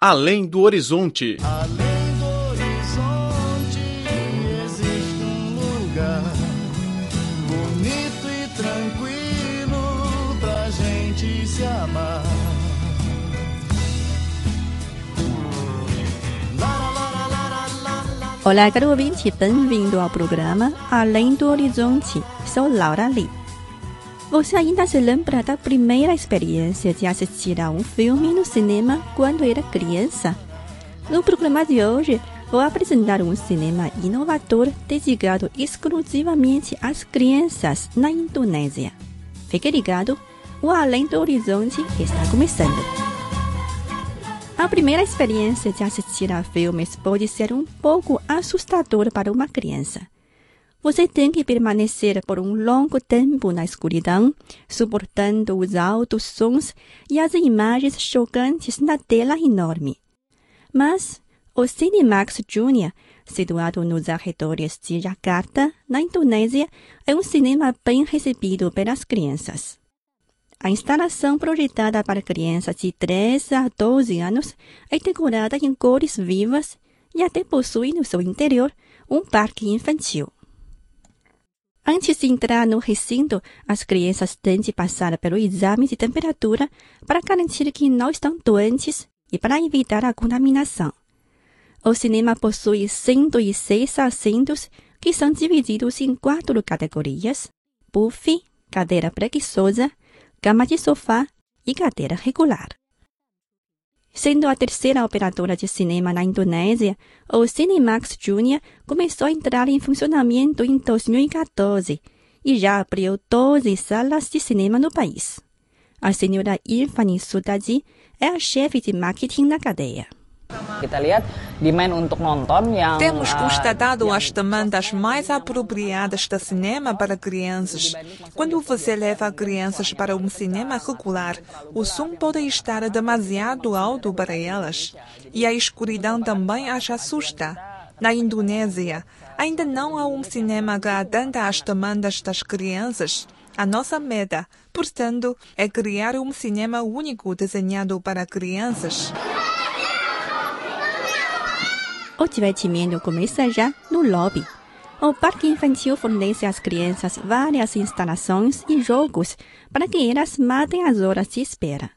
Além do horizonte. Além do horizonte existe um lugar bonito e tranquilo pra gente se amar. Olá, caro ouvinte, bem-vindo ao programa Além do Horizonte. Sou Laura Lee. Você ainda se lembra da primeira experiência de assistir a um filme no cinema quando era criança? No programa de hoje, vou apresentar um cinema inovador dedicado exclusivamente às crianças na Indonésia. Fique ligado, o Além do Horizonte está começando. A primeira experiência de assistir a filmes pode ser um pouco assustadora para uma criança. Você tem que permanecer por um longo tempo na escuridão, suportando os altos sons e as imagens chocantes na tela enorme. Mas o Cinemax Junior, situado nos arredores de Jakarta, na Indonésia, é um cinema bem recebido pelas crianças. A instalação projetada para crianças de 3 a 12 anos é decorada em cores vivas e até possui no seu interior um parque infantil. Antes de entrar no recinto, as crianças têm de passar pelo exame de temperatura para garantir que não estão doentes e para evitar a contaminação. O cinema possui 106 assentos que são divididos em quatro categorias: buffet, cadeira preguiçosa, cama de sofá e cadeira regular. Sendo a terceira operadora de cinema na Indonésia, o Cinemax Junior começou a entrar em funcionamento em 2014 e já abriu 12 salas de cinema no país. A senhora Irfani Sudadi é a chefe de marketing na cadeia. Temos constatado as demandas mais apropriadas de cinema para crianças. Quando você leva crianças para um cinema regular, o som pode estar demasiado alto para elas. E a escuridão também as assusta. Na Indonésia, ainda não há um cinema que atenda às demandas das crianças. A nossa meta, portanto, é criar um cinema único desenhado para crianças. Divertimento começa já no lobby. O parque infantil fornece às crianças várias instalações e jogos para que elas matem as horas de espera.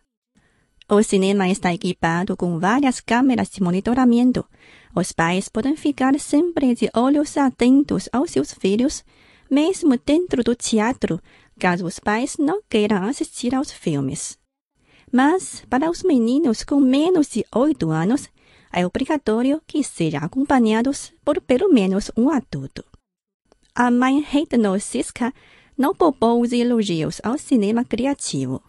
O cinema está equipado com várias câmeras de monitoramento. Os pais podem ficar sempre de olhos atentos aos seus filhos, mesmo dentro do teatro, caso os pais não queiram assistir aos filmes. Mas, para os meninos com menos de 8 anos, é obrigatório que sejam acompanhados por pelo menos um adulto. A mãe Heidno Siska não poupou os elogios ao cinema criativo.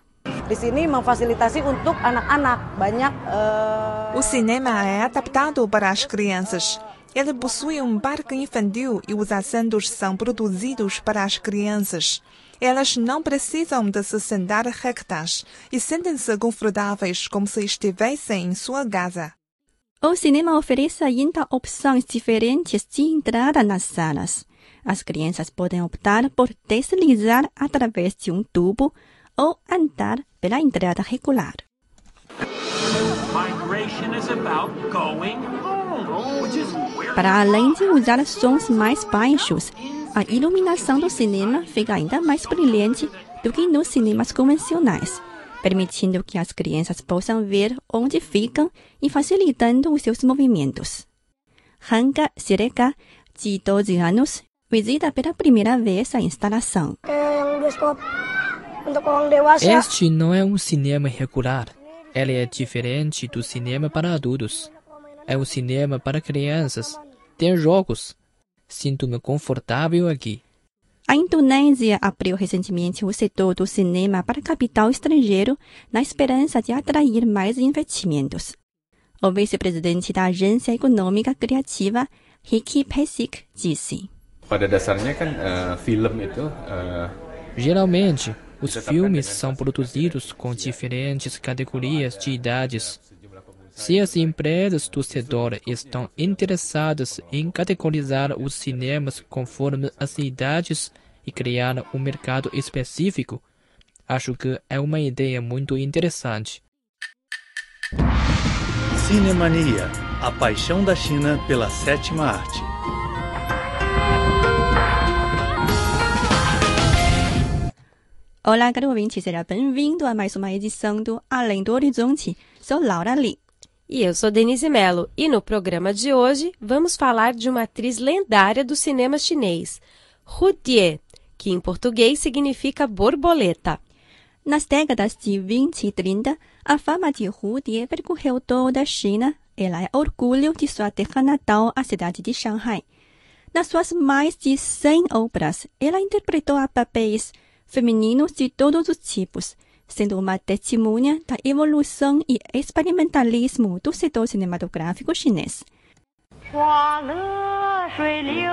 Eh, O cinema é adaptado para as crianças. Ele possui um parque infantil e os assentos são produzidos para as crianças. Elas não precisam de se sentar rectas e sentem-se confortáveis como se estivessem em sua casa. O cinema oferece ainda opções diferentes de entrada nas salas. As crianças podem optar por deslizar através de um tubo ou andar pela entrada regular. Para além de usar sons mais baixos, a iluminação do cinema fica ainda mais brilhante do que nos cinemas convencionais, permitindo que as crianças possam ver onde ficam e facilitando os seus movimentos. Hanga Sireka, de 12 anos, visita pela primeira vez a instalação. dewasa. Este não é um cinema regular. Ele é diferente do cinema para adultos. É um cinema para crianças. Tem jogos. Sinto-me confortável aqui. A Indonésia abriu recentemente o setor do cinema para capital estrangeiro na esperança de atrair mais investimentos. O vice-presidente da Agência Econômica Criativa, Ricky Pesik, disse. pada dasarnya kan eh, film itu eh, Geralmente, os filmes são produzidos com diferentes categorias de idades. Se as empresas do setor estão interessadas em categorizar os cinemas conforme as idades e criar um mercado específico, acho que é uma ideia muito interessante. Cinemania, a paixão da China pela sétima arte. Olá, caro ouvinte, seja bem-vindo a mais uma edição do Além do Horizonte. Sou Laura Lee. E eu sou Denise Mello, e no programa de hoje vamos falar de uma atriz lendária do cinema chinês, Hu Die, que em português significa borboleta. Nas décadas de 20 e 30, a fama de Hu Die percorreu toda a China. Ela é orgulho de sua terra natal, a cidade de Shanghai. Nas suas mais de 100 obras, ela interpretou papéis femininos de todos os tipos, sendo uma testemunha da evolução e experimentalismo do setor cinematográfico chinês. 花乐水流，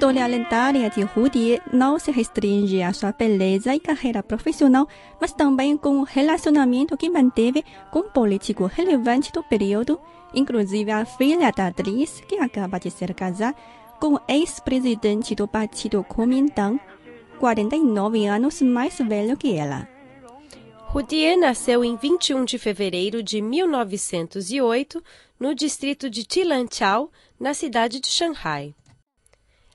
História lendária de Die não se restringe à sua beleza e carreira profissional, mas também com o relacionamento que manteve com um político relevante do período, inclusive a filha da atriz, que acaba de ser casada com o ex-presidente do partido Kuomintang, 49 anos mais velho que ela. Hu Die nasceu em 21 de fevereiro de 1908 no distrito de Tilanqiao, na cidade de Shanghai.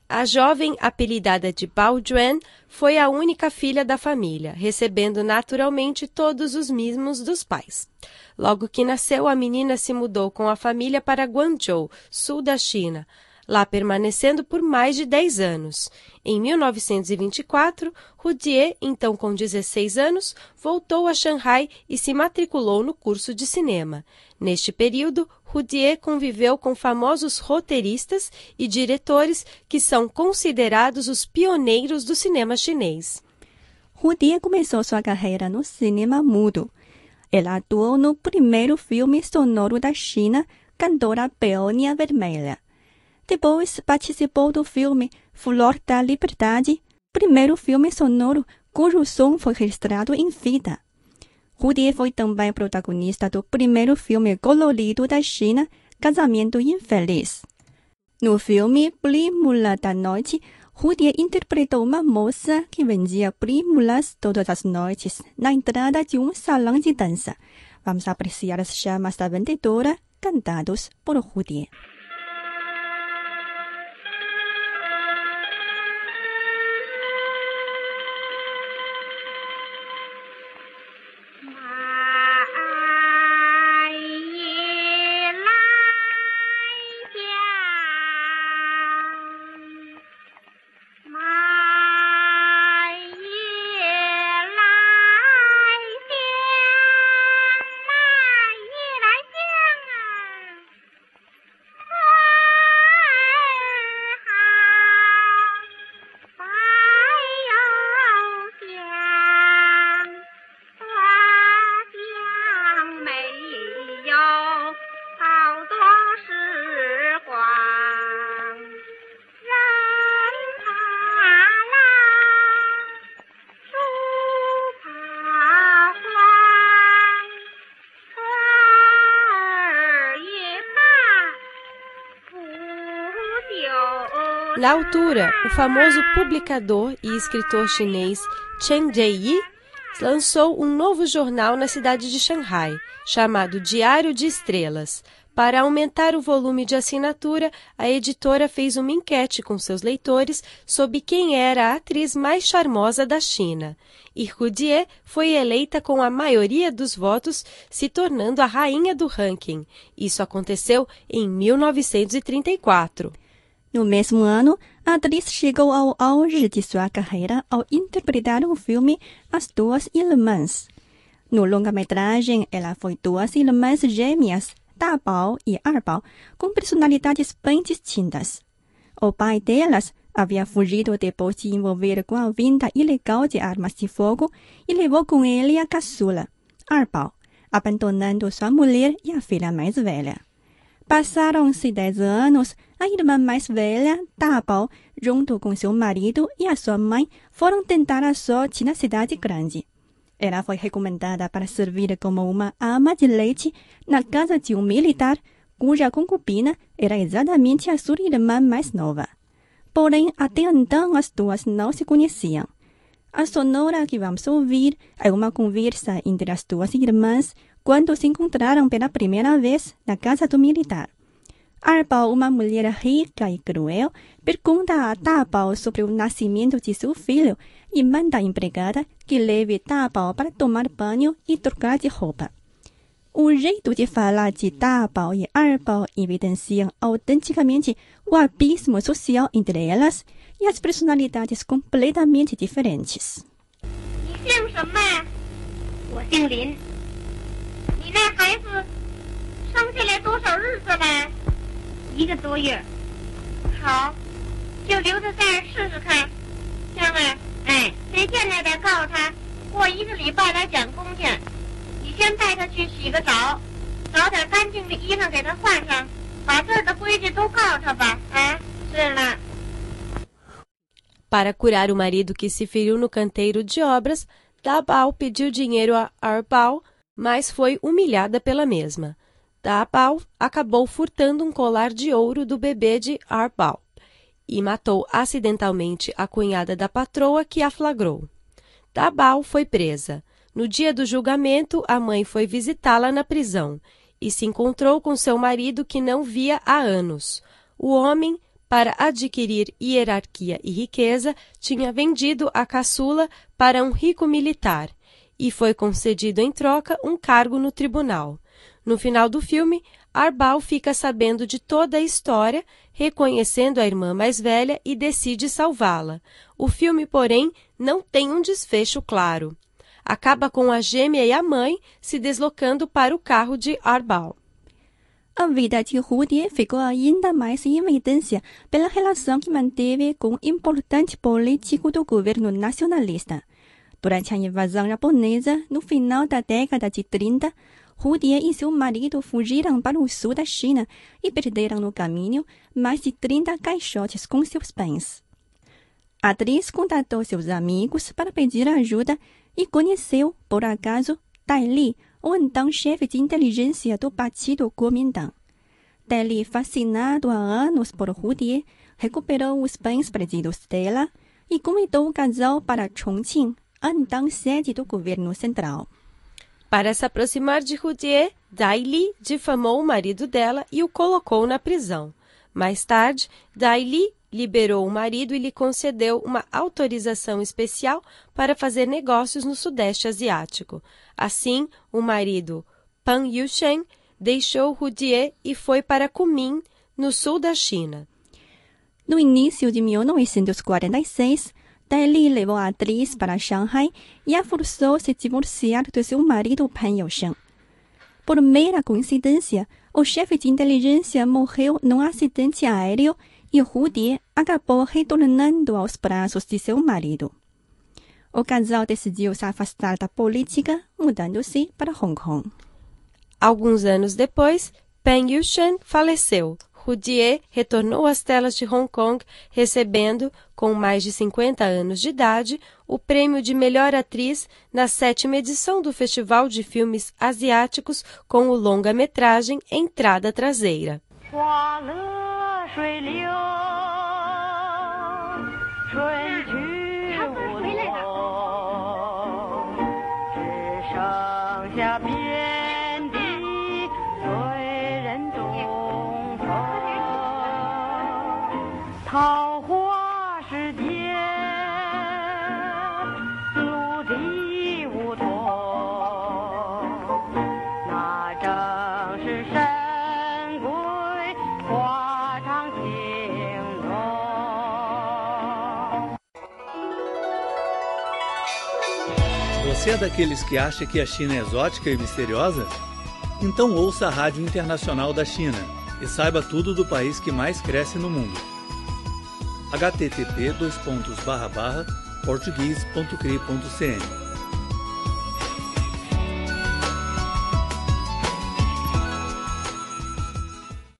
A jovem, apelidada de Bao Juan, foi a única filha da família, recebendo naturalmente todos os mimos dos pais. Logo que nasceu, a menina se mudou com a família para Guangzhou, sul da China, lá permanecendo por mais de 10 anos. Em 1924, Rudier, então com 16 anos, voltou a Shanghai e se matriculou no curso de cinema. Neste período, Rudier conviveu com famosos roteiristas e diretores que são considerados os pioneiros do cinema chinês. Hu Die começou sua carreira no cinema mudo. Ela atuou no primeiro filme sonoro da China, Cantora Peônia Vermelha. Depois participou do filme Flor da Liberdade, primeiro filme sonoro cujo som foi registrado em fita. Hu Die foi também protagonista do primeiro filme colorido da China, Casamento Infeliz. No filme Prímula da Noite, Hu Die interpretou uma moça que vendia prímulas todas as noites na entrada de um salão de dança. Vamos apreciar as chamas da vendedora cantados por Hu Na altura, o famoso publicador e escritor chinês Chen Jieyi lançou um novo jornal na cidade de Shanghai, chamado Diário de Estrelas. Para aumentar o volume de assinatura, a editora fez uma enquete com seus leitores sobre quem era a atriz mais charmosa da China. Hu Die foi eleita com a maioria dos votos, se tornando a rainha do ranking. Isso aconteceu em 1934. No mesmo ano, a atriz chegou ao auge de sua carreira ao interpretar o filme As Duas Irmãs. No longa-metragem, ela foi duas irmãs gêmeas, Da Bao e Er Bao, com personalidades bem distintas. O pai delas havia fugido depois de envolver com a venda ilegal de armas de fogo e levou com ele a caçula, Er Bao, abandonando sua mulher e a filha mais velha. Passaram-se dez anos, a irmã mais velha, Da Bao, junto com seu marido e a sua mãe, foram tentar a sorte na cidade grande. Ela foi recomendada para servir como uma ama de leite na casa de um militar cuja concubina era exatamente a sua irmã mais nova. Porém, até então as duas não se conheciam. A sonora que vamos ouvir é uma conversa entre as duas irmãs quando se encontraram pela primeira vez na casa do militar. Arbal, uma mulher rica e cruel, pergunta a Tabao sobre o nascimento de seu filho e manda a empregada que leve Tabao para tomar banho e trocar de roupa. O jeito de falar de Tabao e Arbal evidenciam autenticamente o abismo social entre elas e as personalidades completamente diferentes. 你姓什么？我姓林。 你那孩子生下来多少日子了？一个多月。好，就留在这儿试试看。香儿，哎，谁见来的告诉他，过一个礼拜来捡工去。你先带他去洗个澡，找点干净的衣裳给他换上，把这儿的规矩都告诉他吧。啊，是了。 Para curar o marido que se feriu no canteiro de obras, Dabal pediu dinheiro a Arbal, mas foi humilhada pela mesma. Dabal acabou furtando um colar de ouro do bebê de Arbal e matou acidentalmente a cunhada da patroa que a flagrou. Dabal foi presa. No dia do julgamento, a mãe foi visitá-la na prisão e se encontrou com seu marido que não via há anos. O homem, para adquirir hierarquia e riqueza, tinha vendido a caçula para um rico militar e foi concedido em troca um cargo no tribunal. No final do filme, Arbal fica sabendo de toda a história, reconhecendo a irmã mais velha e decide salvá-la. O filme, porém, não tem um desfecho claro. Acaba com a gêmea e a mãe se deslocando para o carro de Arbal. A vida de Rudie ficou ainda mais em evidência pela relação que manteve com um importante político do governo nacionalista. Durante a invasão japonesa, no final da década de 30, Rudie e seu marido fugiram para o sul da China e perderam no caminho mais de 30 caixotes com seus bens. A atriz contatou seus amigos para pedir ajuda e conheceu, por acaso, Dai Li, o então chefe de inteligência do Partido Kuomintang. Dai Li, fascinado há anos por Rudie, recuperou os bens perdidos dela e convidou o casal para Chongqing, então sede do governo central. Para se aproximar de Rudier, Dai Li difamou o marido dela e o colocou na prisão. Mais tarde, Dai Li liberou o marido e lhe concedeu uma autorização especial para fazer negócios no Sudeste Asiático. Assim, o marido, Pan Yushen, deixou Rudier e foi para Kunming, no sul da China. No início de 1946, Dai Li levou a atriz para Shanghai e a forçou a se divorciar do seu marido Pan Yousheng. Por mera coincidência, o chefe de inteligência morreu num acidente aéreo e Rudie acabou retornando aos braços de seu marido. O casal decidiu se afastar da política, mudando-se para Hong Kong. Alguns anos depois, Peng Yushan faleceu. Rudier retornou às telas de Hong Kong, recebendo, com mais de 50 anos de idade, o prêmio de melhor atriz na sétima edição do Festival de Filmes Asiáticos com o longa-metragem Entrada Traseira. Você é daqueles que acha que a China é exótica e misteriosa? Então ouça a Rádio Internacional da China e saiba tudo do país que mais cresce no mundo. http português.cri.cn